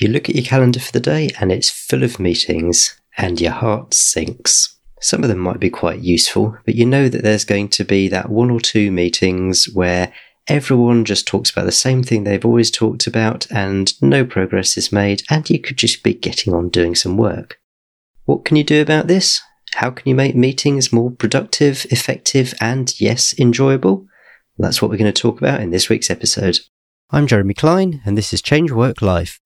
You look at your calendar for the day and it's full of meetings, and your heart sinks. Some of them might be quite useful, but you know that there's going to be that one or two meetings where everyone just talks about the same thing they've always talked about and no progress is made, and you could just be getting on doing some work. What can you do about this? How can you make meetings more productive, effective, and yes, enjoyable? That's what we're going to talk about in this week's episode. I'm Jeremy Cline, and this is Change Work Life.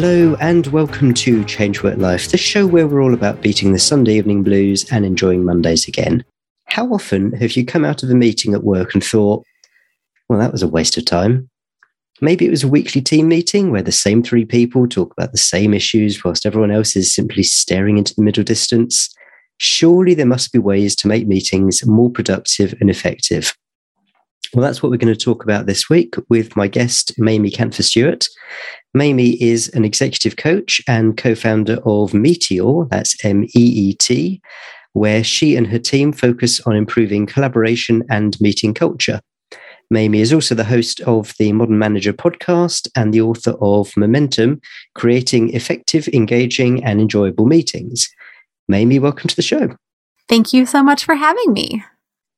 Hello, and welcome to Change Work Life, the show where we're all about beating the Sunday evening blues and enjoying Mondays again. How often have you come out of a meeting at work and thought, well, that was a waste of time? Maybe it was a weekly team meeting where the same three people talk about the same issues whilst everyone else is simply staring into the middle distance. Surely there must be ways to make meetings more productive and effective. Well, that's what we're going to talk about this week with my guest, Mamie Kanfer Stewart. Mamie is an executive coach and co founder of Meeteor, that's M E E T, where she and her team focus on improving collaboration and meeting culture. Mamie is also the host of the Modern Manager podcast and the author of Momentum Creating Effective, Engaging, and Enjoyable Meetings. Mamie, welcome to the show. Thank you so much for having me.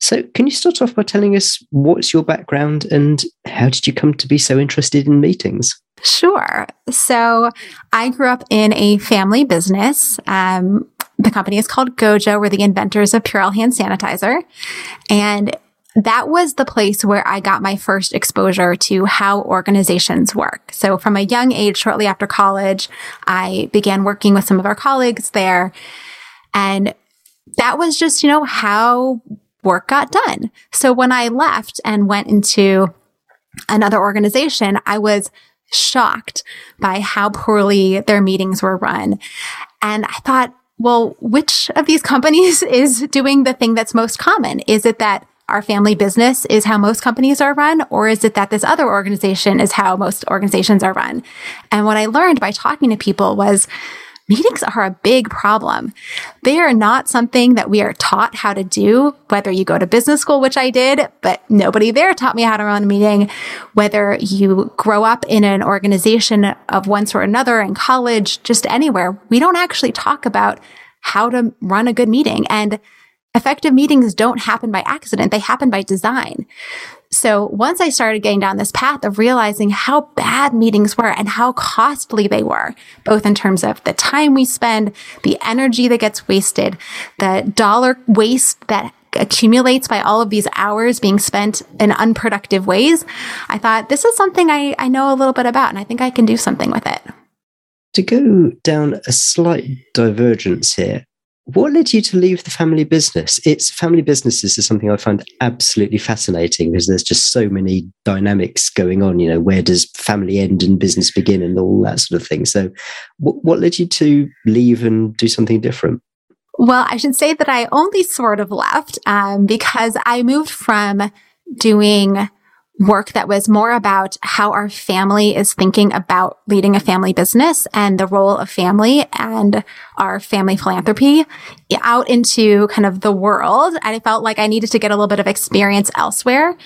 So, can you start off by telling us what's your background and how did you come to be so interested in meetings? Sure. So, I grew up in a family business. Um, the company is called Gojo. We're the inventors of Purell hand sanitizer. And that was the place where I got my first exposure to how organizations work. So from a young age, shortly after college, I began working with some of our colleagues there. And that was just, you know, how work got done. So when I left and went into another organization, I was shocked by how poorly their meetings were run. And I thought, well, which of these companies is doing the thing that's most common? Is it that our family business is how most companies are run, or is it that this other organization is how most organizations are run? And what I learned by talking to people was meetings are a big problem. They are not something that we are taught how to do, whether you go to business school, which I did, but nobody there taught me how to run a meeting, whether you grow up in an organization of one sort or another in college, just anywhere. We don't actually talk about how to run a good meeting. And effective meetings don't happen by accident. They happen by design. So once I started getting down this path of realizing how bad meetings were and how costly they were, both in terms of the time we spend, the energy that gets wasted, the dollar waste that accumulates by all of these hours being spent in unproductive ways, I thought this is something I, I know a little bit about and I think I can do something with it. To go down a slight divergence here, what led you to leave the family business? It's family businesses is something I find absolutely fascinating because there's just so many dynamics going on. You know, where does family end and business begin, and all that sort of thing. So, what, what led you to leave and do something different? Well, I should say that I only sort of left um, because I moved from doing work that was more about how our family is thinking about leading a family business and the role of family and our family philanthropy out into kind of the world. And I felt like I needed to get a little bit of experience elsewhere.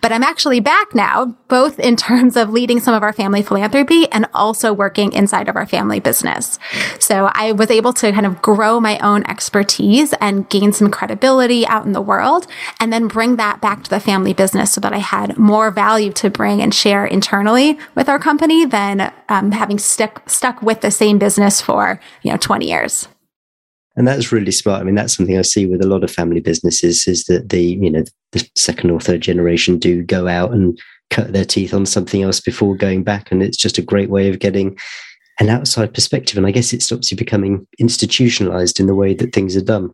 But I'm actually back now, both in terms of leading some of our family philanthropy and also working inside of our family business. So I was able to kind of grow my own expertise and gain some credibility out in the world and then bring that back to the family business so that I had more value to bring and share internally with our company than um, having stuck, stuck with the same business for, you know, 20 years years. And that's really smart. I mean, that's something I see with a lot of family businesses is that the, you know, the second or third generation do go out and cut their teeth on something else before going back. And it's just a great way of getting an outside perspective. And I guess it stops you becoming institutionalized in the way that things are done.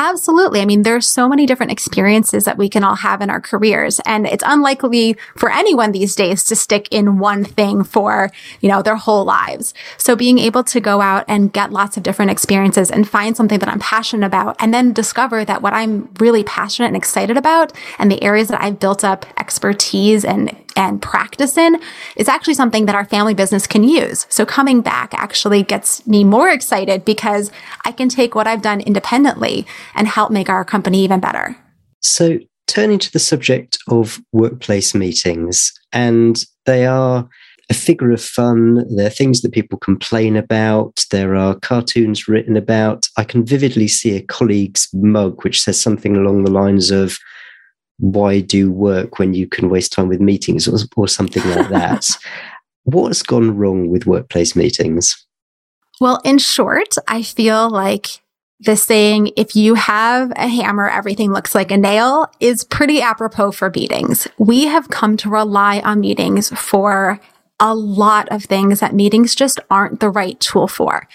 Absolutely. I mean, there's so many different experiences that we can all have in our careers. And it's unlikely for anyone these days to stick in one thing for, you know, their whole lives. So being able to go out and get lots of different experiences and find something that I'm passionate about and then discover that what I'm really passionate and excited about and the areas that I've built up expertise and and practice in is actually something that our family business can use. So coming back actually gets me more excited because I can take what I've done independently and help make our company even better. So turning to the subject of workplace meetings, and they are a figure of fun. There are things that people complain about. There are cartoons written about. I can vividly see a colleague's mug which says something along the lines of, why do work when you can waste time with meetings or, or something like that. What's gone wrong with workplace meetings? Well, in short, I feel like the saying, if you have a hammer, everything looks like a nail is pretty apropos for meetings. We have come to rely on meetings for a lot of things that meetings just aren't the right tool for.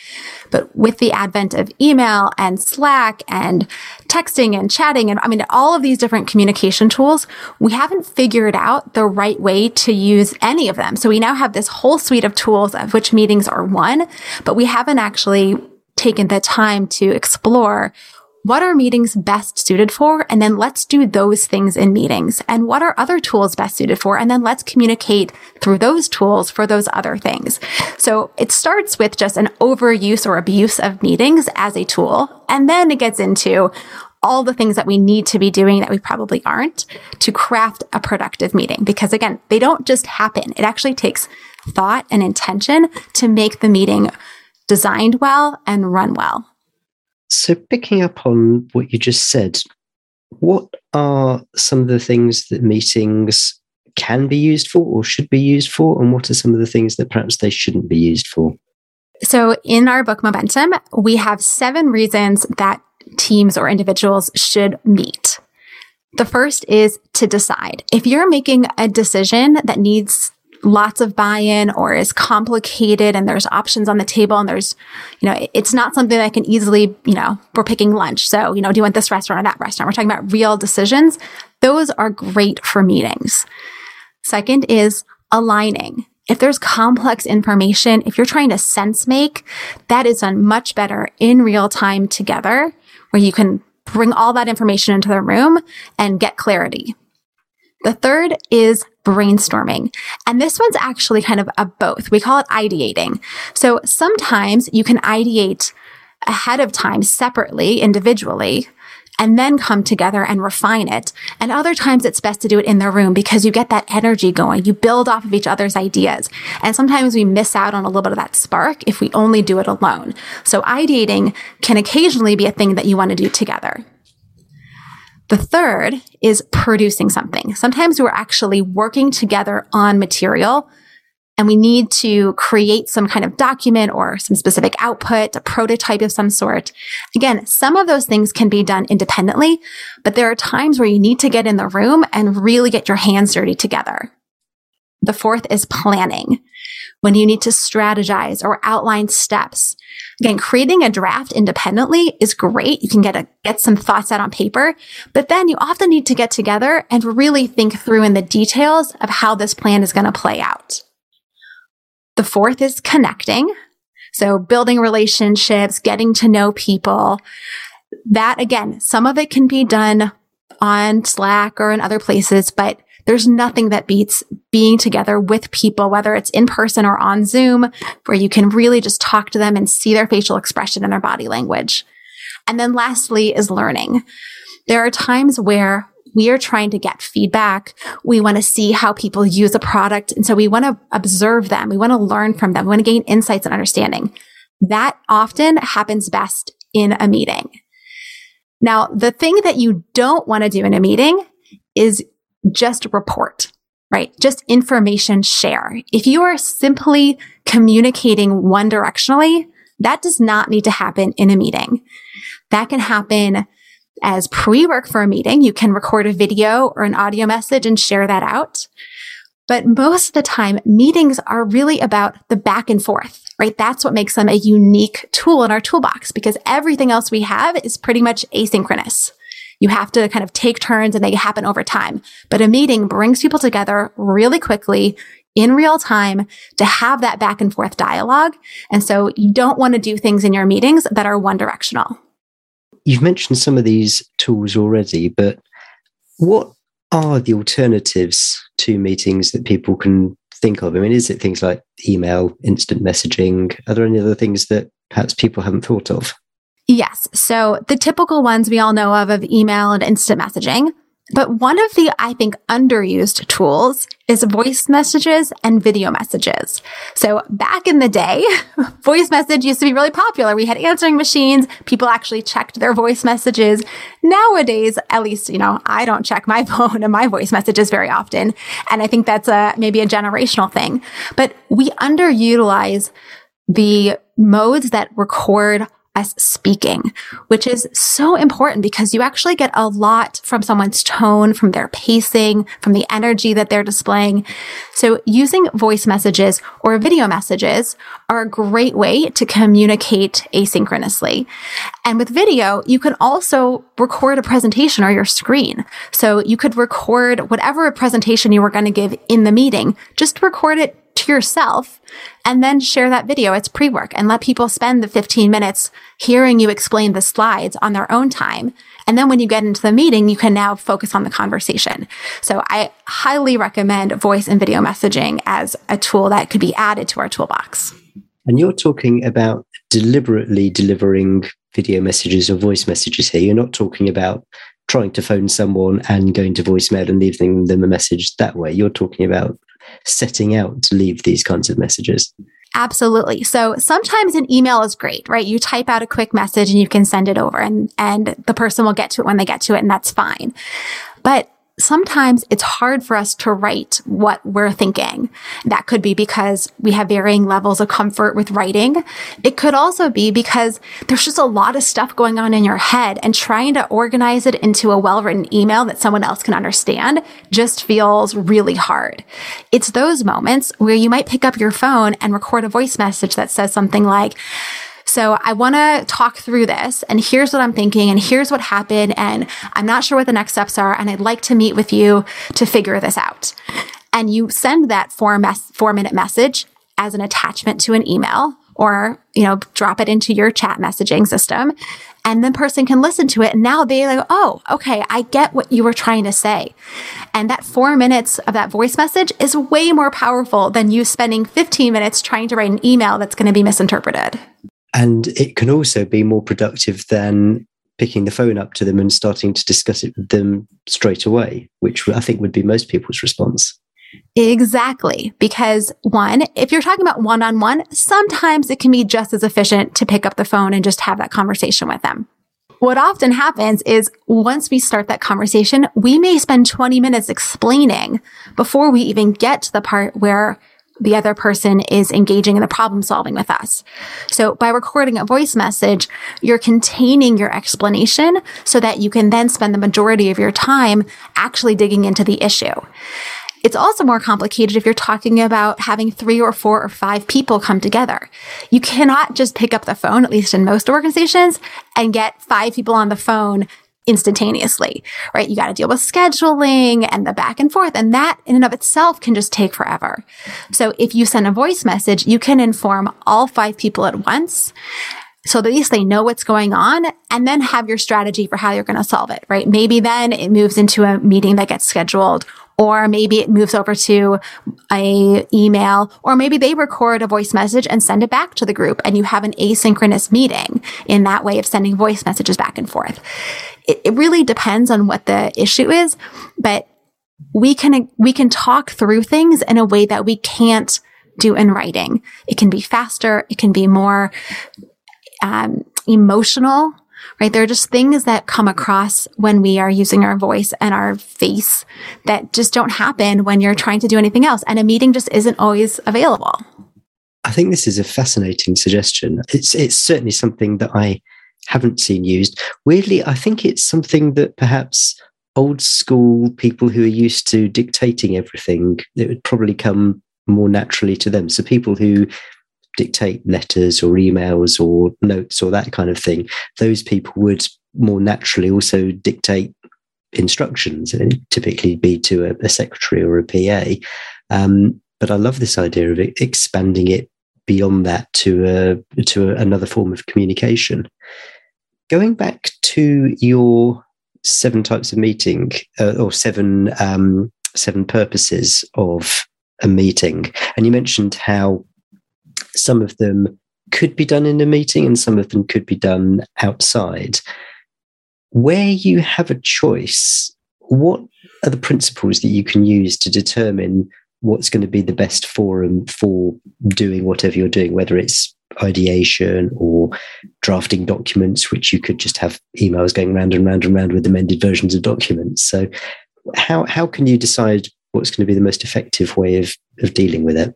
But with the advent of email and Slack and texting and chatting and I mean, all of these different communication tools, we haven't figured out the right way to use any of them. So we now have this whole suite of tools of which meetings are one, but we haven't actually taken the time to explore what are meetings best suited for? And then let's do those things in meetings. And what are other tools best suited for? And then let's communicate through those tools for those other things. So it starts with just an overuse or abuse of meetings as a tool. And then it gets into all the things that we need to be doing that we probably aren't to craft a productive meeting. Because again, they don't just happen. It actually takes thought and intention to make the meeting designed well and run well. So, picking up on what you just said, what are some of the things that meetings can be used for or should be used for? And what are some of the things that perhaps they shouldn't be used for? So, in our book Momentum, we have seven reasons that teams or individuals should meet. The first is to decide. If you're making a decision that needs lots of buy-in or is complicated and there's options on the table and there's, you know, it's not something that can easily, you know, we're picking lunch. So, you know, do you want this restaurant or that restaurant? We're talking about real decisions. Those are great for meetings. Second is aligning. If there's complex information, if you're trying to sense make, that is done much better in real time together where you can bring all that information into the room and get clarity. The third is brainstorming. And this one's actually kind of a both. We call it ideating. So sometimes you can ideate ahead of time separately, individually, and then come together and refine it. And other times it's best to do it in the room because you get that energy going. You build off of each other's ideas. And sometimes we miss out on a little bit of that spark if we only do it alone. So ideating can occasionally be a thing that you want to do together. The third is producing something. Sometimes we're actually working together on material and we need to create some kind of document or some specific output, a prototype of some sort. Again, some of those things can be done independently, but there are times where you need to get in the room and really get your hands dirty together. The fourth is planning when you need to strategize or outline steps. Again, creating a draft independently is great. You can get a, get some thoughts out on paper, but then you often need to get together and really think through in the details of how this plan is going to play out. The fourth is connecting. So building relationships, getting to know people. That again, some of it can be done on Slack or in other places, but there's nothing that beats being together with people, whether it's in person or on Zoom, where you can really just talk to them and see their facial expression and their body language. And then lastly is learning. There are times where we are trying to get feedback. We want to see how people use a product. And so we want to observe them. We want to learn from them. We want to gain insights and understanding. That often happens best in a meeting. Now, the thing that you don't want to do in a meeting is just report, right? Just information share. If you are simply communicating one directionally, that does not need to happen in a meeting. That can happen as pre-work for a meeting. You can record a video or an audio message and share that out. But most of the time, meetings are really about the back and forth, right? That's what makes them a unique tool in our toolbox because everything else we have is pretty much asynchronous. You have to kind of take turns and they happen over time. But a meeting brings people together really quickly in real time to have that back and forth dialogue. And so you don't want to do things in your meetings that are one directional. You've mentioned some of these tools already, but what are the alternatives to meetings that people can think of? I mean, is it things like email, instant messaging? Are there any other things that perhaps people haven't thought of? Yes. So the typical ones we all know of of email and instant messaging. But one of the, I think, underused tools is voice messages and video messages. So back in the day, voice message used to be really popular. We had answering machines. People actually checked their voice messages. Nowadays, at least, you know, I don't check my phone and my voice messages very often. And I think that's a, maybe a generational thing, but we underutilize the modes that record as speaking, which is so important because you actually get a lot from someone's tone, from their pacing, from the energy that they're displaying. So using voice messages or video messages are a great way to communicate asynchronously. And with video, you can also record a presentation or your screen. So you could record whatever presentation you were going to give in the meeting, just record it to yourself and then share that video. It's pre work and let people spend the 15 minutes hearing you explain the slides on their own time. And then when you get into the meeting, you can now focus on the conversation. So I highly recommend voice and video messaging as a tool that could be added to our toolbox. And you're talking about deliberately delivering video messages or voice messages here. You're not talking about trying to phone someone and going to voicemail and leaving them a message that way. You're talking about setting out to leave these kinds of messages? Absolutely. So sometimes an email is great, right? You type out a quick message and you can send it over and, and the person will get to it when they get to it and that's fine. But sometimes it's hard for us to write what we're thinking. That could be because we have varying levels of comfort with writing. It could also be because there's just a lot of stuff going on in your head and trying to organize it into a well-written email that someone else can understand just feels really hard. It's those moments where you might pick up your phone and record a voice message that says something like, so I want to talk through this and here's what I'm thinking and here's what happened. And I'm not sure what the next steps are. And I'd like to meet with you to figure this out. And you send that four, mes- four minute message as an attachment to an email or, you know, drop it into your chat messaging system and the person can listen to it. And now they like, oh, okay, I get what you were trying to say. And that four minutes of that voice message is way more powerful than you spending 15 minutes trying to write an email that's going to be misinterpreted. And it can also be more productive than picking the phone up to them and starting to discuss it with them straight away, which I think would be most people's response. Exactly. Because one, if you're talking about one on one, sometimes it can be just as efficient to pick up the phone and just have that conversation with them. What often happens is once we start that conversation, we may spend 20 minutes explaining before we even get to the part where the other person is engaging in the problem solving with us. So by recording a voice message, you're containing your explanation so that you can then spend the majority of your time actually digging into the issue. It's also more complicated if you're talking about having three or four or five people come together. You cannot just pick up the phone, at least in most organizations, and get five people on the phone instantaneously, right? You got to deal with scheduling and the back and forth. And that in and of itself can just take forever. So if you send a voice message, you can inform all five people at once. So at least they know what's going on and then have your strategy for how you're going to solve it, right? Maybe then it moves into a meeting that gets scheduled or maybe it moves over to a email, or maybe they record a voice message and send it back to the group and you have an asynchronous meeting in that way of sending voice messages back and forth. It, it really depends on what the issue is, but we can, we can talk through things in a way that we can't do in writing. It can be faster. It can be more, um, emotional right? There are just things that come across when we are using our voice and our face that just don't happen when you're trying to do anything else. And a meeting just isn't always available. I think this is a fascinating suggestion. It's it's certainly something that I haven't seen used. Weirdly, I think it's something that perhaps old school people who are used to dictating everything, it would probably come more naturally to them. So people who dictate letters or emails or notes or that kind of thing, those people would more naturally also dictate instructions. And typically be to a, a secretary or a PA. Um, but I love this idea of expanding it beyond that to a, to a, another form of communication. Going back to your seven types of meeting uh, or seven um, seven purposes of a meeting. And you mentioned how some of them could be done in a meeting and some of them could be done outside. Where you have a choice, what are the principles that you can use to determine what's going to be the best forum for doing whatever you're doing, whether it's ideation or drafting documents, which you could just have emails going round and round and round with amended versions of documents. So, how how can you decide what's going to be the most effective way of of dealing with it?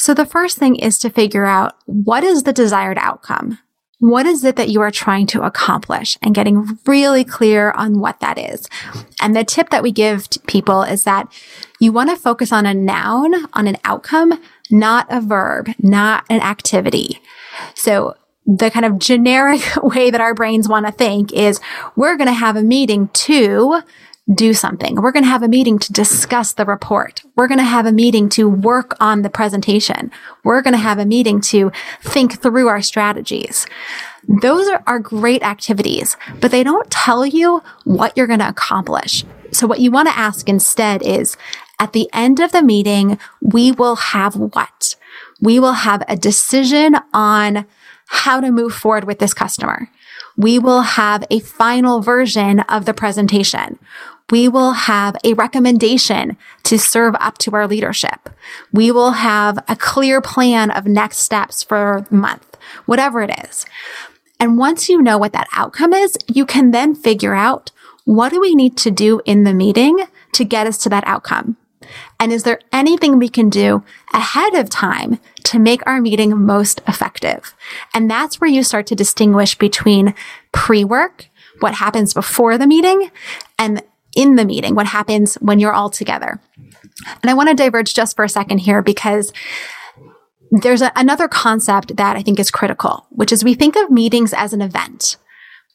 So the first thing is to figure out what is the desired outcome. What is it that you are trying to accomplish and getting really clear on what that is? And the tip that we give to people is that you want to focus on a noun, on an outcome, not a verb, not an activity. So the kind of generic way that our brains want to think is we're going to have a meeting to do something. We're going to have a meeting to discuss the report. We're going to have a meeting to work on the presentation. We're going to have a meeting to think through our strategies. Those are, are great activities, but they don't tell you what you're going to accomplish. So what you want to ask instead is, at the end of the meeting, we will have what? We will have a decision on how to move forward with this customer. We will have a final version of the presentation we will have a recommendation to serve up to our leadership. We will have a clear plan of next steps for the month, whatever it is. And once you know what that outcome is, you can then figure out what do we need to do in the meeting to get us to that outcome? And is there anything we can do ahead of time to make our meeting most effective? And that's where you start to distinguish between pre-work, what happens before the meeting, and in the meeting, what happens when you're all together. And I want to diverge just for a second here because there's a, another concept that I think is critical, which is we think of meetings as an event.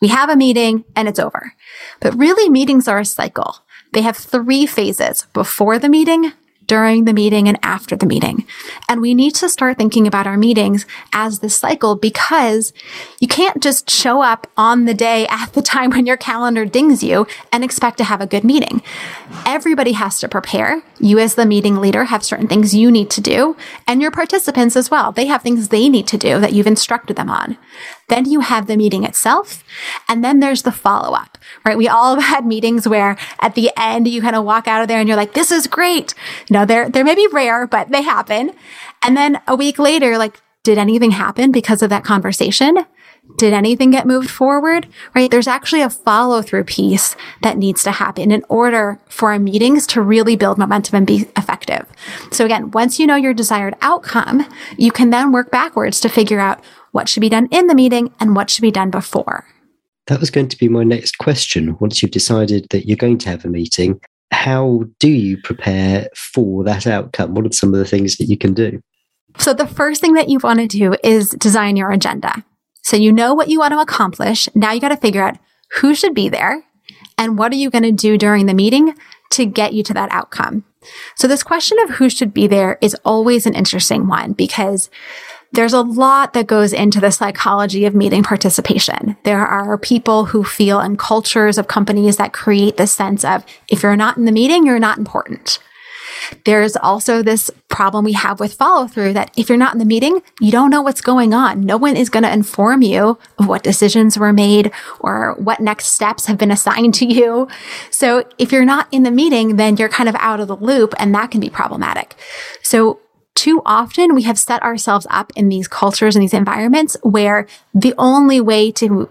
We have a meeting and it's over. But really, meetings are a cycle. They have three phases before the meeting, during the meeting and after the meeting. And we need to start thinking about our meetings as this cycle because you can't just show up on the day at the time when your calendar dings you and expect to have a good meeting. Everybody has to prepare. You as the meeting leader have certain things you need to do and your participants as well. They have things they need to do that you've instructed them on. Then you have the meeting itself. And then there's the follow up, right? We all have had meetings where at the end you kind of walk out of there and you're like, this is great. Know, they're, they may be rare, but they happen. And then a week later, like, did anything happen because of that conversation? Did anything get moved forward? Right? There's actually a follow through piece that needs to happen in order for our meetings to really build momentum and be effective. So again, once you know your desired outcome, you can then work backwards to figure out what should be done in the meeting and what should be done before. That was going to be my next question. Once you've decided that you're going to have a meeting, how do you prepare for that outcome? What are some of the things that you can do? So, the first thing that you want to do is design your agenda. So, you know what you want to accomplish. Now you got to figure out who should be there and what are you going to do during the meeting to get you to that outcome. So, this question of who should be there is always an interesting one because there's a lot that goes into the psychology of meeting participation. There are people who feel and cultures of companies that create this sense of if you're not in the meeting, you're not important. There's also this problem we have with follow through that if you're not in the meeting, you don't know what's going on. No one is going to inform you of what decisions were made or what next steps have been assigned to you. So if you're not in the meeting, then you're kind of out of the loop and that can be problematic. So too often we have set ourselves up in these cultures and these environments where the only way to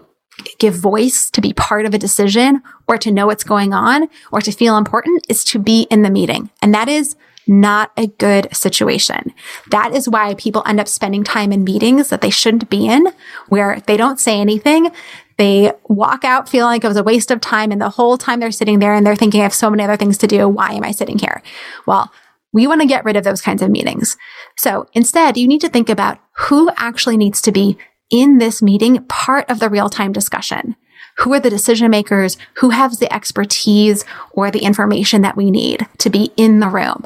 give voice to be part of a decision or to know what's going on or to feel important is to be in the meeting. And that is not a good situation. That is why people end up spending time in meetings that they shouldn't be in, where they don't say anything. They walk out feeling like it was a waste of time. And the whole time they're sitting there and they're thinking, I have so many other things to do. Why am I sitting here? Well, we want to get rid of those kinds of meetings. So instead, you need to think about who actually needs to be in this meeting part of the real time discussion. Who are the decision makers? Who has the expertise or the information that we need to be in the room?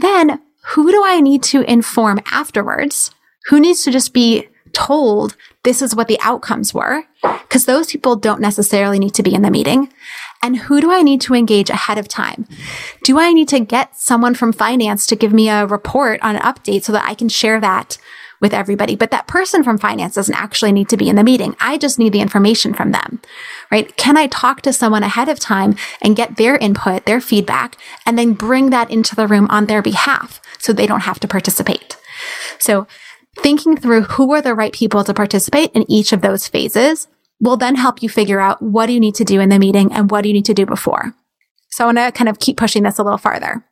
Then who do I need to inform afterwards? Who needs to just be told this is what the outcomes were? Because those people don't necessarily need to be in the meeting. And who do I need to engage ahead of time? Do I need to get someone from finance to give me a report on an update so that I can share that with everybody. But that person from finance doesn't actually need to be in the meeting. I just need the information from them, right? Can I talk to someone ahead of time and get their input, their feedback, and then bring that into the room on their behalf so they don't have to participate? So thinking through who are the right people to participate in each of those phases will then help you figure out what do you need to do in the meeting and what do you need to do before. So I want to kind of keep pushing this a little farther.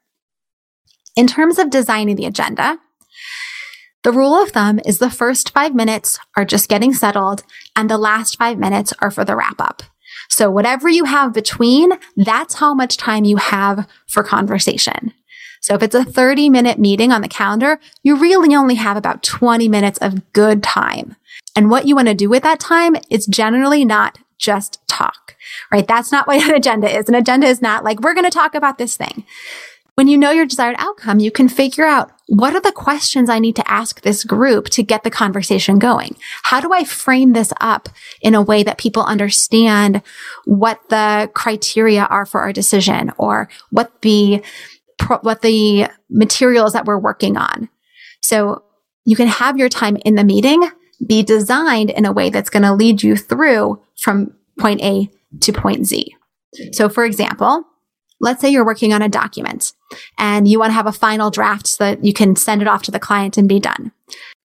In terms of designing the agenda, the rule of thumb is the first five minutes are just getting settled and the last five minutes are for the wrap up. So whatever you have between, that's how much time you have for conversation. So if it's a 30 minute meeting on the calendar, you really only have about 20 minutes of good time. And what you want to do with that time is generally not just talk, right? That's not what an agenda is. An agenda is not like, we're going to talk about this thing. When you know your desired outcome, you can figure out what are the questions I need to ask this group to get the conversation going? How do I frame this up in a way that people understand what the criteria are for our decision or what the, what the materials that we're working on? So you can have your time in the meeting be designed in a way that's going to lead you through from point A to point Z. So for example, let's say you're working on a document and you want to have a final draft so that you can send it off to the client and be done.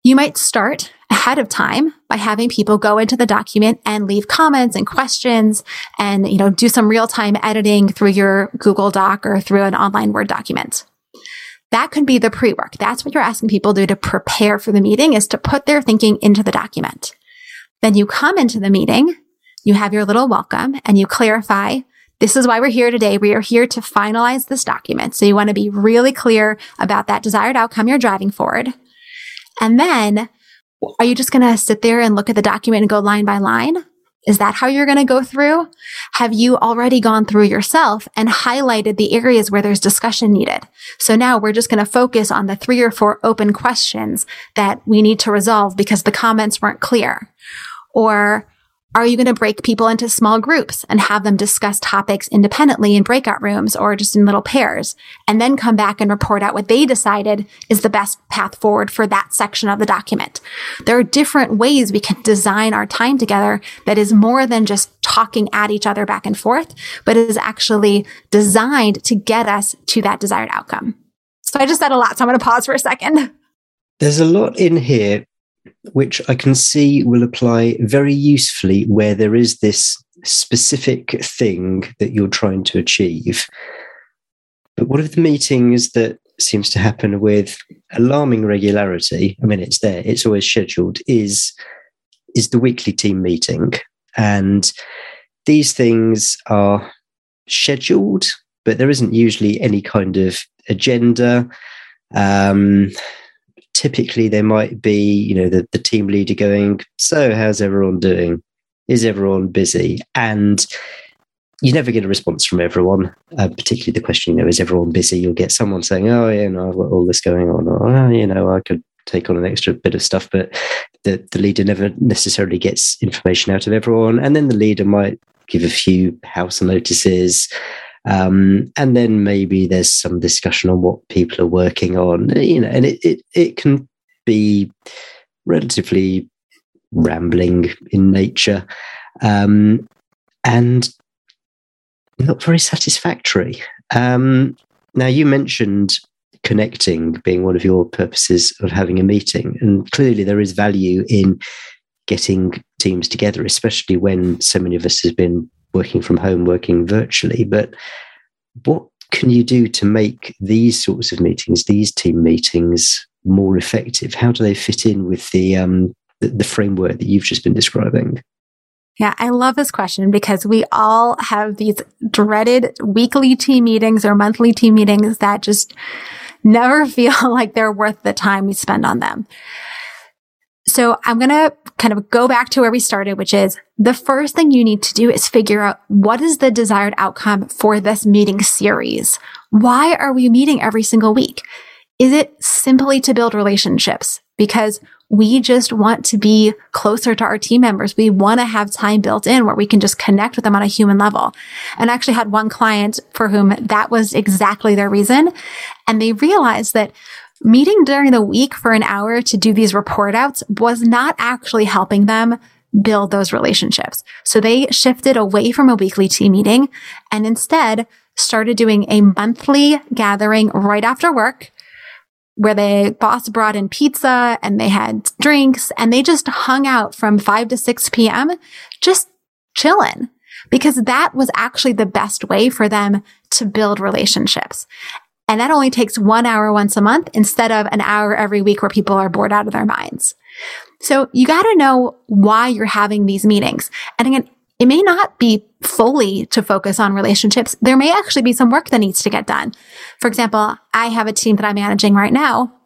You might start ahead of time by having people go into the document and leave comments and questions and, you know, do some real time editing through your Google Doc or through an online Word document. That could be the pre-work. That's what you're asking people to do to prepare for the meeting is to put their thinking into the document. Then you come into the meeting, you have your little welcome and you clarify this is why we're here today. We are here to finalize this document. So you want to be really clear about that desired outcome you're driving forward. And then are you just going to sit there and look at the document and go line by line? Is that how you're going to go through? Have you already gone through yourself and highlighted the areas where there's discussion needed? So now we're just going to focus on the three or four open questions that we need to resolve because the comments weren't clear. Or are you going to break people into small groups and have them discuss topics independently in breakout rooms or just in little pairs and then come back and report out what they decided is the best path forward for that section of the document? There are different ways we can design our time together that is more than just talking at each other back and forth, but is actually designed to get us to that desired outcome. So I just said a lot. So I'm going to pause for a second. There's a lot in here which I can see will apply very usefully where there is this specific thing that you're trying to achieve. But what of the meetings that seems to happen with alarming regularity? I mean, it's there, it's always scheduled, is is the weekly team meeting. And these things are scheduled, but there isn't usually any kind of agenda. Um, typically there might be, you know, the, the team leader going, So, how's everyone doing? Is everyone busy? And you never get a response from everyone, uh, particularly the question, you know, is everyone busy? You'll get someone saying, Oh, yeah, no, I've got all this going on. Or, oh, you know, I could take on an extra bit of stuff, but the, the leader never necessarily gets information out of everyone. And then the leader might give a few house notices. Um, and then maybe there's some discussion on what people are working on, you know, and it, it, it can be relatively rambling in nature um, and not very satisfactory. Um, now, you mentioned connecting being one of your purposes of having a meeting, and clearly there is value in getting teams together, especially when so many of us have been working from home, working virtually. But what can you do to make these sorts of meetings, these team meetings, more effective? How do they fit in with the um, the, the framework that you've just been describing? Yeah, I love this question because we all have these dreaded weekly team meetings or monthly team meetings that just never feel like they're worth the time we spend on them. So I'm going to kind of go back to where we started, which is the first thing you need to do is figure out what is the desired outcome for this meeting series? Why are we meeting every single week? Is it simply to build relationships? because we just want to be closer to our team members. We want to have time built in where we can just connect with them on a human level. And I actually had one client for whom that was exactly their reason. And they realized that meeting during the week for an hour to do these report outs was not actually helping them build those relationships. So they shifted away from a weekly team meeting and instead started doing a monthly gathering right after work where the boss brought in pizza and they had drinks and they just hung out from 5 to 6 p.m. just chilling because that was actually the best way for them to build relationships. And that only takes one hour once a month instead of an hour every week where people are bored out of their minds. So you got to know why you're having these meetings. And again, it may not be fully to focus on relationships. There may actually be some work that needs to get done. For example, I have a team that I'm managing right now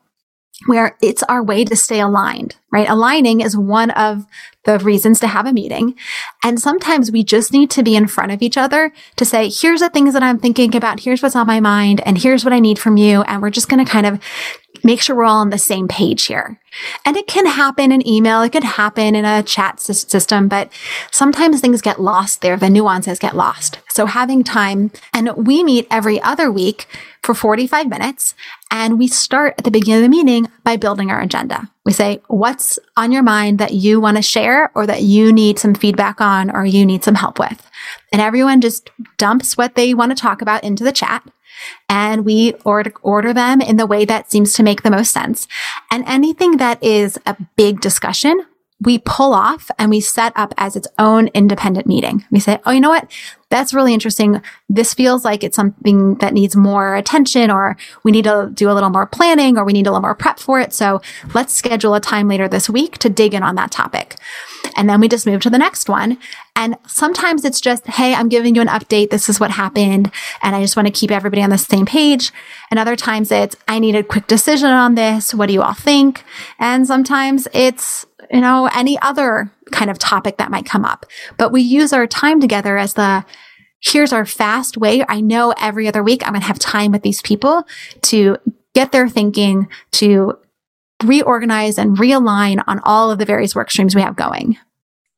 where it's our way to stay aligned, right? Aligning is one of the reasons to have a meeting. And sometimes we just need to be in front of each other to say, here's the things that I'm thinking about. Here's what's on my mind and here's what I need from you. And we're just going to kind of make sure we're all on the same page here. And it can happen in email. It could happen in a chat system, but sometimes things get lost there. The nuances get lost. So having time and we meet every other week for 45 minutes and we start at the beginning of the meeting by building our agenda. We say, what's on your mind that you want to share or that you need some feedback on or you need some help with? And everyone just dumps what they want to talk about into the chat and we order, order them in the way that seems to make the most sense. And anything that is a big discussion, we pull off and we set up as its own independent meeting. We say, Oh, you know what? That's really interesting. This feels like it's something that needs more attention or we need to do a little more planning or we need a little more prep for it. So let's schedule a time later this week to dig in on that topic. And then we just move to the next one. And sometimes it's just, Hey, I'm giving you an update. This is what happened. And I just want to keep everybody on the same page. And other times it's, I need a quick decision on this. What do you all think? And sometimes it's, you know, any other kind of topic that might come up. But we use our time together as the, here's our fast way. I know every other week I'm going to have time with these people to get their thinking, to reorganize and realign on all of the various work streams we have going.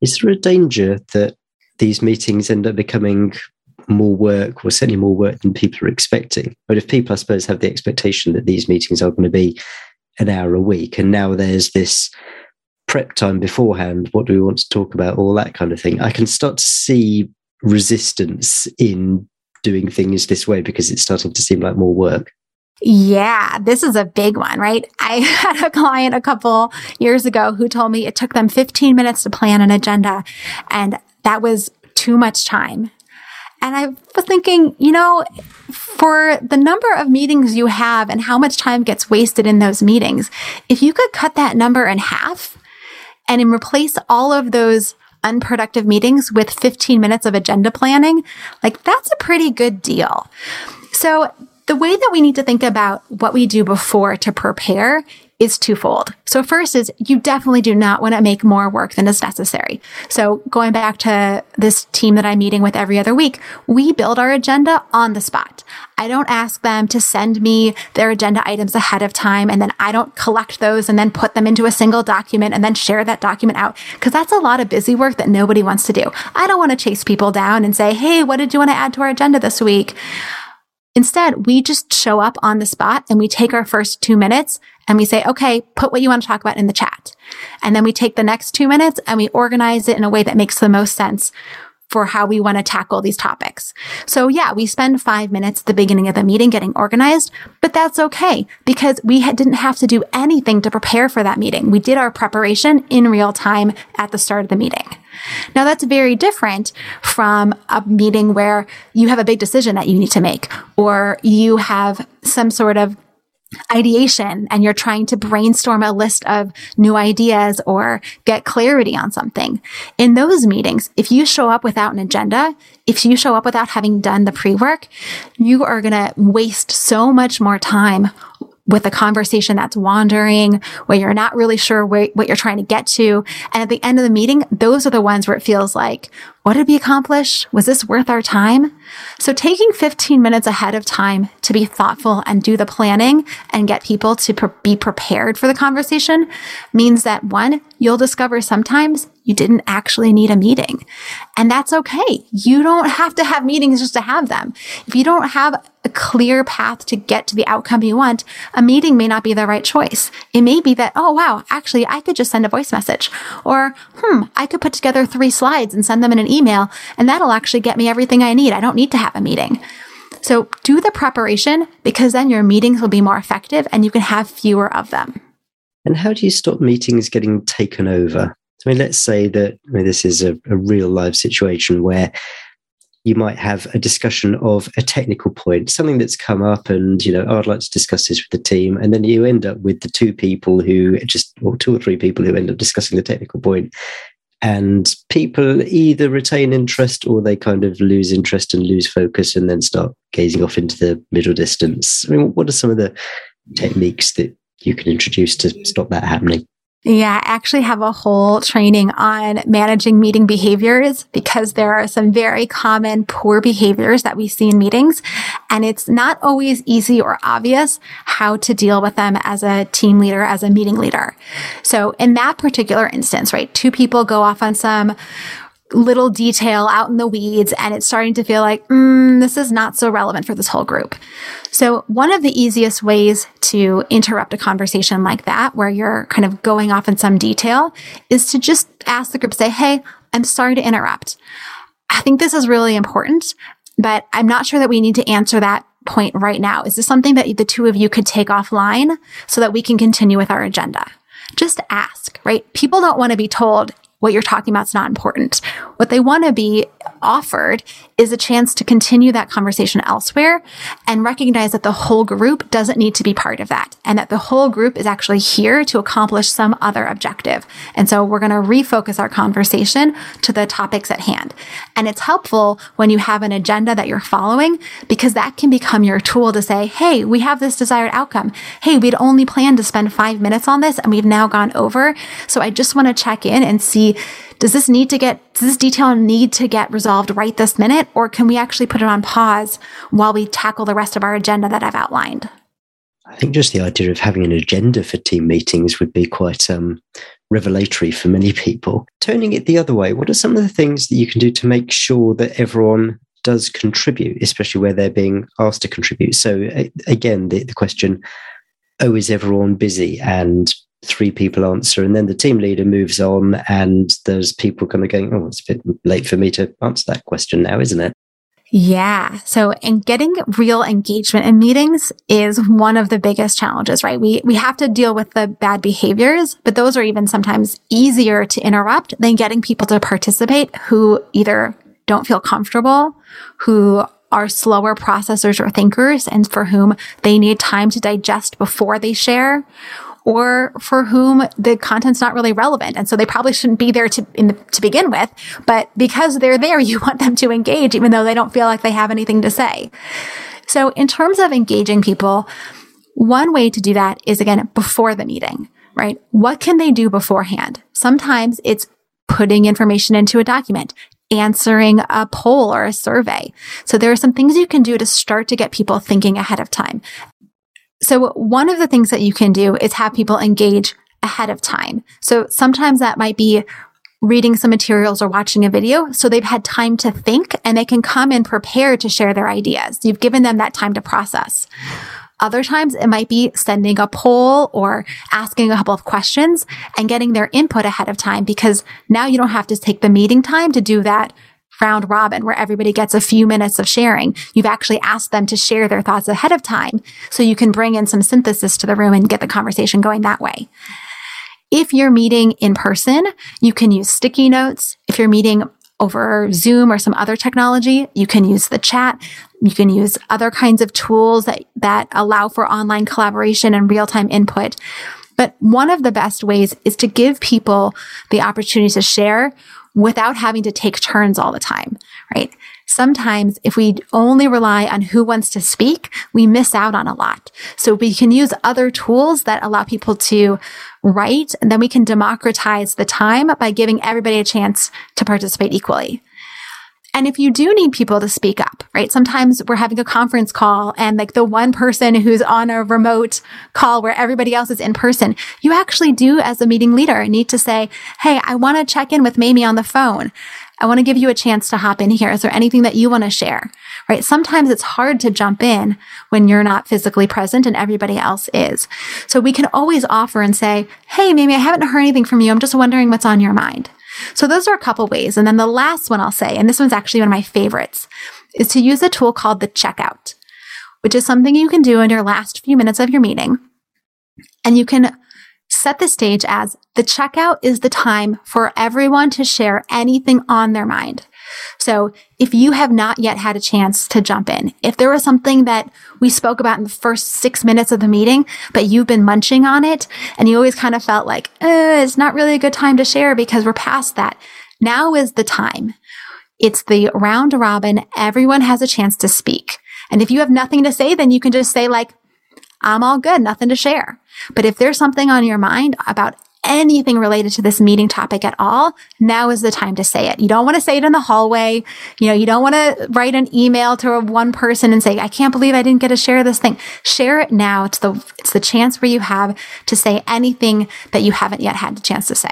Is there a danger that these meetings end up becoming more work or certainly more work than people are expecting? But if people, I suppose, have the expectation that these meetings are going to be an hour a week, and now there's this prep time beforehand, what do we want to talk about, all that kind of thing, I can start to see resistance in doing things this way because it's starting to seem like more work. Yeah, this is a big one, right? I had a client a couple years ago who told me it took them 15 minutes to plan an agenda and that was too much time. And I was thinking, you know, for the number of meetings you have and how much time gets wasted in those meetings, if you could cut that number in half and replace all of those unproductive meetings with 15 minutes of agenda planning, like that's a pretty good deal. So the way that we need to think about what we do before to prepare is twofold. So first is you definitely do not want to make more work than is necessary. So going back to this team that I'm meeting with every other week, we build our agenda on the spot. I don't ask them to send me their agenda items ahead of time and then I don't collect those and then put them into a single document and then share that document out because that's a lot of busy work that nobody wants to do. I don't want to chase people down and say, Hey, what did you want to add to our agenda this week? Instead, we just show up on the spot and we take our first two minutes and we say, okay, put what you want to talk about in the chat. And then we take the next two minutes and we organize it in a way that makes the most sense for how we want to tackle these topics. So yeah, we spend five minutes at the beginning of the meeting getting organized, but that's okay because we didn't have to do anything to prepare for that meeting. We did our preparation in real time at the start of the meeting. Now that's very different from a meeting where you have a big decision that you need to make or you have some sort of ideation and you're trying to brainstorm a list of new ideas or get clarity on something. In those meetings, if you show up without an agenda, if you show up without having done the pre-work, you are going to waste so much more time with a conversation that's wandering, where you're not really sure where, what you're trying to get to. And at the end of the meeting, those are the ones where it feels like, What did we accomplish? Was this worth our time? So taking 15 minutes ahead of time to be thoughtful and do the planning and get people to pre- be prepared for the conversation means that one, you'll discover sometimes you didn't actually need a meeting. And that's okay. You don't have to have meetings just to have them. If you don't have a clear path to get to the outcome you want, a meeting may not be the right choice. It may be that, oh, wow, actually, I could just send a voice message. Or, hmm, I could put together three slides and send them in an email, and that'll actually get me everything I need. I don't need to have a meeting. So do the preparation because then your meetings will be more effective and you can have fewer of them. And how do you stop meetings getting taken over? I mean, let's say that I mean, this is a, a real life situation where you might have a discussion of a technical point, something that's come up, and you know, oh, I'd like to discuss this with the team, and then you end up with the two people who just, or two or three people who end up discussing the technical point, and people either retain interest or they kind of lose interest and lose focus, and then start gazing off into the middle distance. I mean, what are some of the techniques that you can introduce to stop that happening? Yeah, I actually have a whole training on managing meeting behaviors because there are some very common poor behaviors that we see in meetings. And it's not always easy or obvious how to deal with them as a team leader, as a meeting leader. So in that particular instance, right, two people go off on some little detail out in the weeds and it's starting to feel like, mm, this is not so relevant for this whole group. So one of the easiest ways to interrupt a conversation like that, where you're kind of going off in some detail is to just ask the group, say, Hey, I'm sorry to interrupt. I think this is really important, but I'm not sure that we need to answer that point right now. Is this something that the two of you could take offline so that we can continue with our agenda? Just ask, right? People don't want to be told, what you're talking about is not important. What they want to be offered is a chance to continue that conversation elsewhere and recognize that the whole group doesn't need to be part of that and that the whole group is actually here to accomplish some other objective. And so we're going to refocus our conversation to the topics at hand. And it's helpful when you have an agenda that you're following because that can become your tool to say, Hey, we have this desired outcome. Hey, we'd only planned to spend five minutes on this and we've now gone over. So I just want to check in and see does this need to get, does this detail need to get resolved right this minute? Or can we actually put it on pause while we tackle the rest of our agenda that I've outlined? I think just the idea of having an agenda for team meetings would be quite um, revelatory for many people. Turning it the other way, what are some of the things that you can do to make sure that everyone does contribute, especially where they're being asked to contribute? So, again, the, the question oh, is everyone busy? And three people answer, and then the team leader moves on, and there's people kind of going, "Oh, it's a bit late for me to answer that question now, isn't it?" Yeah. So, and getting real engagement in meetings is one of the biggest challenges, right? We, we have to deal with the bad behaviors, but those are even sometimes easier to interrupt than getting people to participate who either don't feel comfortable, who are slower processors or thinkers, and for whom they need time to digest before they share, or for whom the content's not really relevant. And so they probably shouldn't be there to, the, to begin with. But because they're there, you want them to engage, even though they don't feel like they have anything to say. So in terms of engaging people, one way to do that is again, before the meeting, right? What can they do beforehand? Sometimes it's putting information into a document, answering a poll or a survey. So there are some things you can do to start to get people thinking ahead of time. So one of the things that you can do is have people engage ahead of time. So sometimes that might be reading some materials or watching a video. So they've had time to think and they can come in prepared to share their ideas. You've given them that time to process. Other times it might be sending a poll or asking a couple of questions and getting their input ahead of time because now you don't have to take the meeting time to do that round robin where everybody gets a few minutes of sharing. You've actually asked them to share their thoughts ahead of time so you can bring in some synthesis to the room and get the conversation going that way. If you're meeting in person, you can use sticky notes. If you're meeting over Zoom or some other technology, you can use the chat. You can use other kinds of tools that, that allow for online collaboration and real time input. But one of the best ways is to give people the opportunity to share without having to take turns all the time, right? Sometimes if we only rely on who wants to speak, we miss out on a lot. So we can use other tools that allow people to write and then we can democratize the time by giving everybody a chance to participate equally. And if you do need people to speak up, right? Sometimes we're having a conference call and like the one person who's on a remote call where everybody else is in person, you actually do as a meeting leader need to say, Hey, I want to check in with Mamie on the phone. I want to give you a chance to hop in here. Is there anything that you want to share? Right? Sometimes it's hard to jump in when you're not physically present and everybody else is. So we can always offer and say, Hey, Mamie, I haven't heard anything from you. I'm just wondering what's on your mind. So those are a couple ways. And then the last one I'll say, and this one's actually one of my favorites, is to use a tool called the checkout, which is something you can do in your last few minutes of your meeting. And you can set the stage as the checkout is the time for everyone to share anything on their mind. So if you have not yet had a chance to jump in, if there was something that we spoke about in the first six minutes of the meeting, but you've been munching on it and you always kind of felt like, eh, it's not really a good time to share because we're past that. Now is the time. It's the round robin. Everyone has a chance to speak. And if you have nothing to say, then you can just say like, I'm all good, nothing to share. But if there's something on your mind about anything related to this meeting topic at all, now is the time to say it. You don't want to say it in the hallway. You know, you don't want to write an email to one person and say, I can't believe I didn't get to share this thing. Share it now. It's the, it's the chance where you have to say anything that you haven't yet had the chance to say.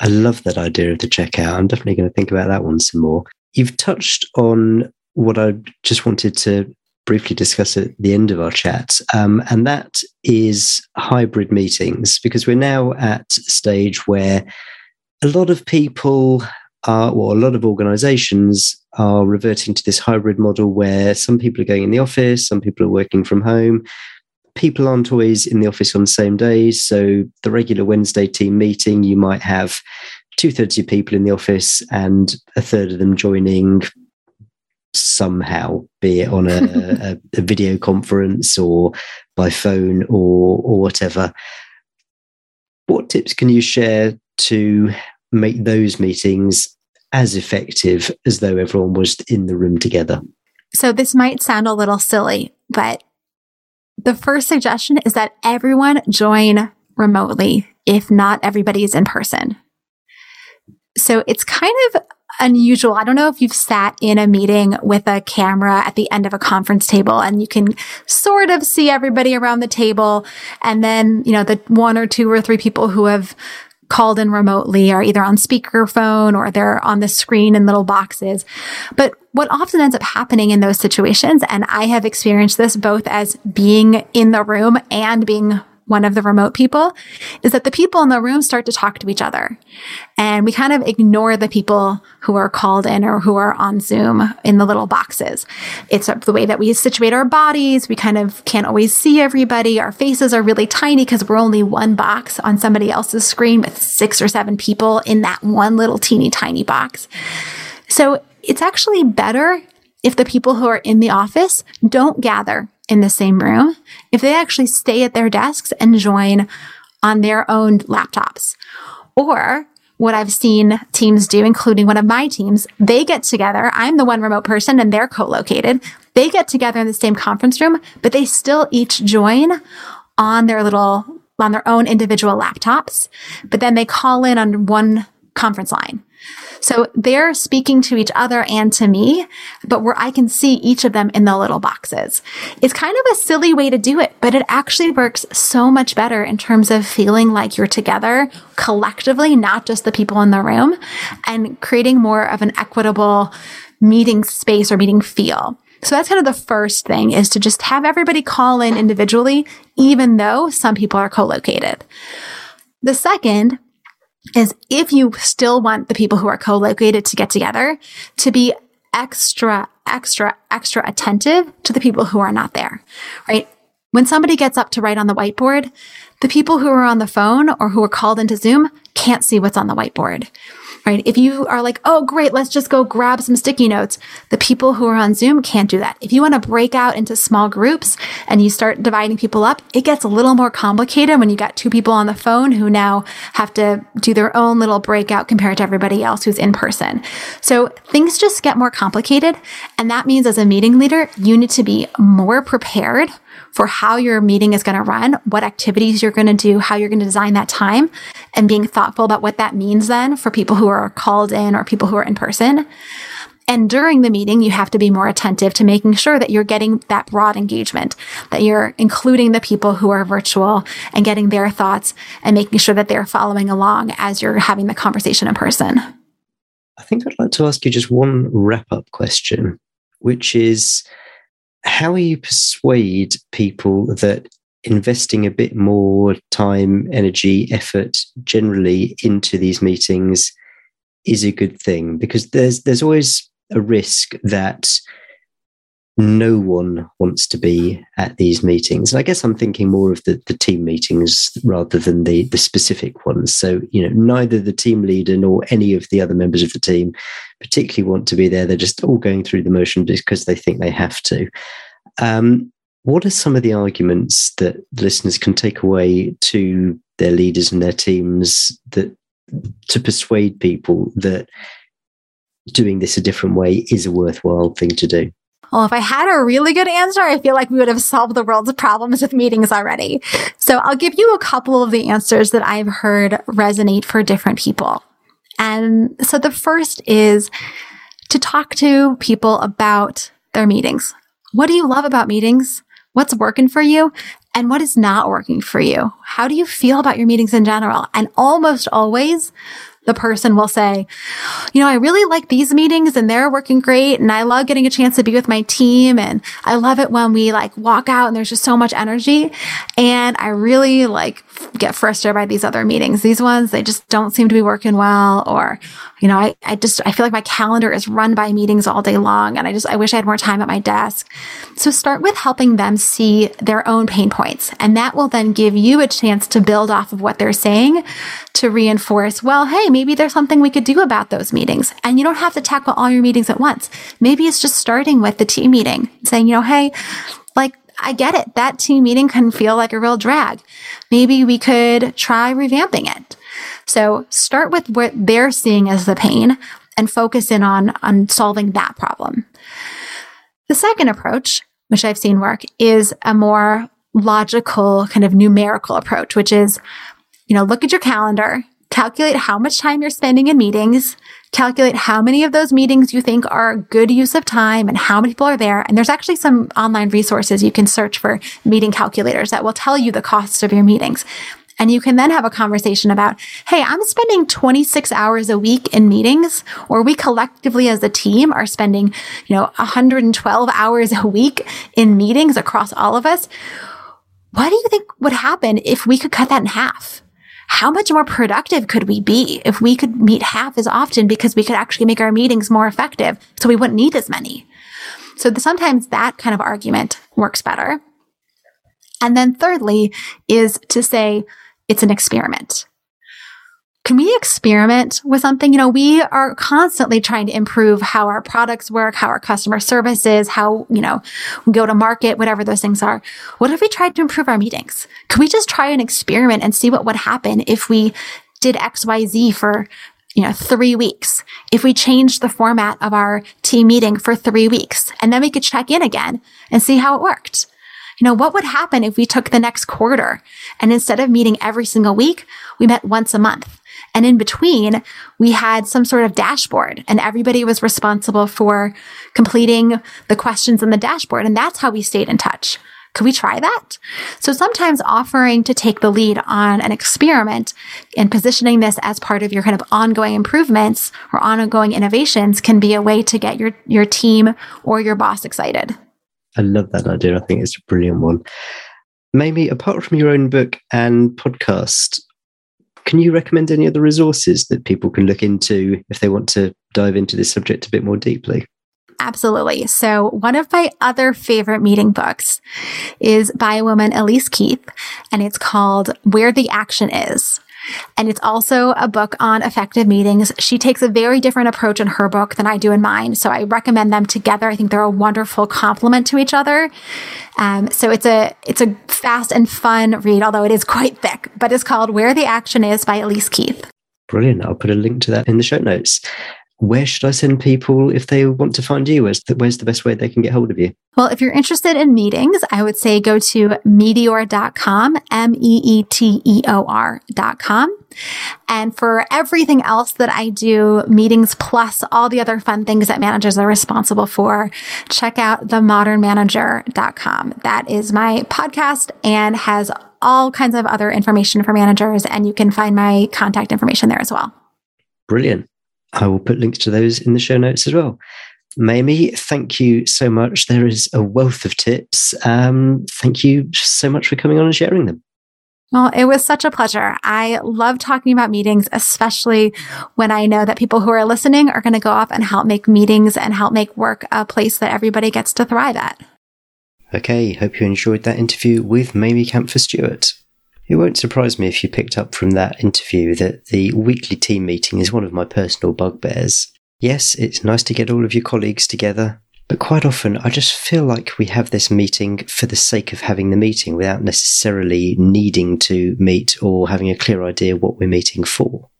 I love that idea of the checkout. I'm definitely going to think about that one some more. You've touched on what I just wanted to briefly discuss at the end of our chat, um, and that is hybrid meetings, because we're now at a stage where a lot of people are, well, a lot of organizations are reverting to this hybrid model where some people are going in the office, some people are working from home. People aren't always in the office on the same days. So, the regular Wednesday team meeting, you might have two thirds of people in the office and a third of them joining somehow, be it on a, a, a video conference or by phone or or whatever. What tips can you share to make those meetings as effective as though everyone was in the room together? So this might sound a little silly, but the first suggestion is that everyone join remotely if not everybody is in person. So it's kind of unusual. I don't know if you've sat in a meeting with a camera at the end of a conference table and you can sort of see everybody around the table. And then, you know, the one or two or three people who have called in remotely are either on speakerphone or they're on the screen in little boxes. But what often ends up happening in those situations, and I have experienced this both as being in the room and being one of the remote people is that the people in the room start to talk to each other. And we kind of ignore the people who are called in or who are on Zoom in the little boxes. It's the way that we situate our bodies. We kind of can't always see everybody. Our faces are really tiny because we're only one box on somebody else's screen with six or seven people in that one little teeny tiny box. So it's actually better if the people who are in the office don't gather in the same room, if they actually stay at their desks and join on their own laptops. Or what I've seen teams do, including one of my teams, they get together. I'm the one remote person and they're co-located. They get together in the same conference room, but they still each join on their little, on their own individual laptops. But then they call in on one conference line. So they're speaking to each other and to me, but where I can see each of them in the little boxes. It's kind of a silly way to do it, but it actually works so much better in terms of feeling like you're together collectively, not just the people in the room and creating more of an equitable meeting space or meeting feel. So that's kind of the first thing is to just have everybody call in individually, even though some people are co-located. The second is if you still want the people who are co-located to get together to be extra, extra, extra attentive to the people who are not there, right? When somebody gets up to write on the whiteboard, the people who are on the phone or who are called into Zoom can't see what's on the whiteboard right? If you are like, oh, great, let's just go grab some sticky notes, the people who are on Zoom can't do that. If you want to break out into small groups and you start dividing people up, it gets a little more complicated when you got two people on the phone who now have to do their own little breakout compared to everybody else who's in person. So things just get more complicated. And that means as a meeting leader, you need to be more prepared for how your meeting is going to run, what activities you're going to do, how you're going to design that time, and being thoughtful about what that means then for people who are called in or people who are in person. And during the meeting, you have to be more attentive to making sure that you're getting that broad engagement, that you're including the people who are virtual and getting their thoughts and making sure that they're following along as you're having the conversation in person. I think I'd like to ask you just one wrap up question, which is how you persuade people that investing a bit more time, energy, effort generally into these meetings is a good thing? Because there's there's always a risk that no one wants to be at these meetings. And I guess I'm thinking more of the, the team meetings rather than the, the specific ones. So, you know, neither the team leader nor any of the other members of the team particularly want to be there. They're just all going through the motion because they think they have to. Um, what are some of the arguments that listeners can take away to their leaders and their teams that to persuade people that doing this a different way is a worthwhile thing to do? Well, if I had a really good answer, I feel like we would have solved the world's problems with meetings already. So I'll give you a couple of the answers that I've heard resonate for different people. And so the first is to talk to people about their meetings. What do you love about meetings? What's working for you? And what is not working for you? How do you feel about your meetings in general? And almost always the person will say, you know, I really like these meetings and they're working great. And I love getting a chance to be with my team. And I love it when we like walk out and there's just so much energy. And I really like get frustrated by these other meetings. These ones, they just don't seem to be working well. Or, you know, I, I just, I feel like my calendar is run by meetings all day long. And I just, I wish I had more time at my desk. So start with helping them see their own pain points. And that will then give you a chance to build off of what they're saying to reinforce, well, hey, maybe there's something we could do about those meetings. And you don't have to tackle all your meetings at once. Maybe it's just starting with the team meeting, saying, you know, hey, like, I get it. That team meeting can feel like a real drag. Maybe we could try revamping it. So start with what they're seeing as the pain and focus in on, on solving that problem. The second approach, which I've seen work, is a more logical kind of numerical approach, which is, you know, look at your calendar, calculate how much time you're spending in meetings, calculate how many of those meetings you think are good use of time and how many people are there. And there's actually some online resources you can search for meeting calculators that will tell you the cost of your meetings. And you can then have a conversation about, Hey, I'm spending 26 hours a week in meetings, or we collectively as a team are spending, you know, 112 hours a week in meetings across all of us. What do you think would happen if we could cut that in half? How much more productive could we be if we could meet half as often because we could actually make our meetings more effective so we wouldn't need as many? So sometimes that kind of argument works better. And then thirdly is to say it's an experiment can we experiment with something? You know, we are constantly trying to improve how our products work, how our customer service is, how, you know, we go to market, whatever those things are. What if we tried to improve our meetings? Could we just try an experiment and see what would happen if we did XYZ for, you know, three weeks? If we changed the format of our team meeting for three weeks and then we could check in again and see how it worked. You know, what would happen if we took the next quarter and instead of meeting every single week, we met once a month? And in between, we had some sort of dashboard and everybody was responsible for completing the questions in the dashboard. And that's how we stayed in touch. Could we try that? So sometimes offering to take the lead on an experiment and positioning this as part of your kind of ongoing improvements or ongoing innovations can be a way to get your, your team or your boss excited. I love that idea. I think it's a brilliant one. Maybe apart from your own book and podcast, can you recommend any other resources that people can look into if they want to dive into this subject a bit more deeply? Absolutely. So one of my other favorite meeting books is by a woman, Elise Keith, and it's called Where the Action Is. And it's also a book on effective meetings. She takes a very different approach in her book than I do in mine. So I recommend them together. I think they're a wonderful complement to each other. Um, so it's a, it's a fast and fun read, although it is quite thick, but it's called Where the Action Is by Elise Keith. Brilliant. I'll put a link to that in the show notes. Where should I send people if they want to find you? Where's the, where's the best way they can get hold of you? Well, if you're interested in meetings, I would say go to meeteor.com, M-E-E-T-E-O-R.com. And for everything else that I do, meetings plus all the other fun things that managers are responsible for, check out themodernmanager.com. That is my podcast and has all kinds of other information for managers. And you can find my contact information there as well. Brilliant. I will put links to those in the show notes as well. Mamie, thank you so much. There is a wealth of tips. Um, thank you so much for coming on and sharing them. Well, it was such a pleasure. I love talking about meetings, especially when I know that people who are listening are going to go off and help make meetings and help make work a place that everybody gets to thrive at. Okay, hope you enjoyed that interview with Mamie Kanfer Stewart. It won't surprise me if you picked up from that interview that the weekly team meeting is one of my personal bugbears. Yes, it's nice to get all of your colleagues together, but quite often I just feel like we have this meeting for the sake of having the meeting without necessarily needing to meet or having a clear idea what we're meeting for.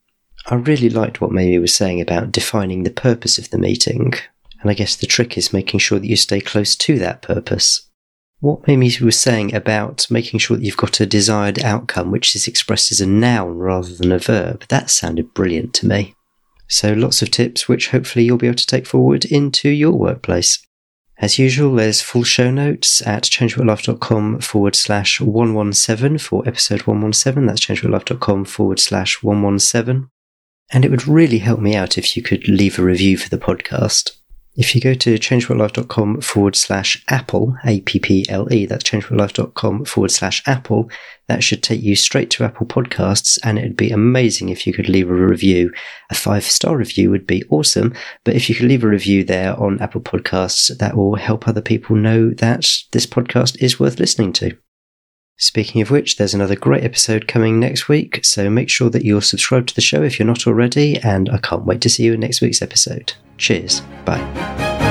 I really liked what Mamie was saying about defining the purpose of the meeting, and I guess the trick is making sure that you stay close to that purpose what Mimi was saying about making sure that you've got a desired outcome, which is expressed as a noun rather than a verb, that sounded brilliant to me. So lots of tips which hopefully you'll be able to take forward into your workplace. As usual, there's full show notes at changewithlife.com forward slash 117 for episode 117. That's changewithlife.com forward slash 117. And it would really help me out if you could leave a review for the podcast. If you go to changewithlife.com forward slash Apple, A-P-P-L-E, that's changewithlife.com forward slash Apple, that should take you straight to Apple Podcasts, and it'd be amazing if you could leave a review. A five star review would be awesome, but if you could leave a review there on Apple Podcasts, that will help other people know that this podcast is worth listening to. Speaking of which, there's another great episode coming next week, so make sure that you're subscribed to the show if you're not already, and I can't wait to see you in next week's episode. Cheers. Bye.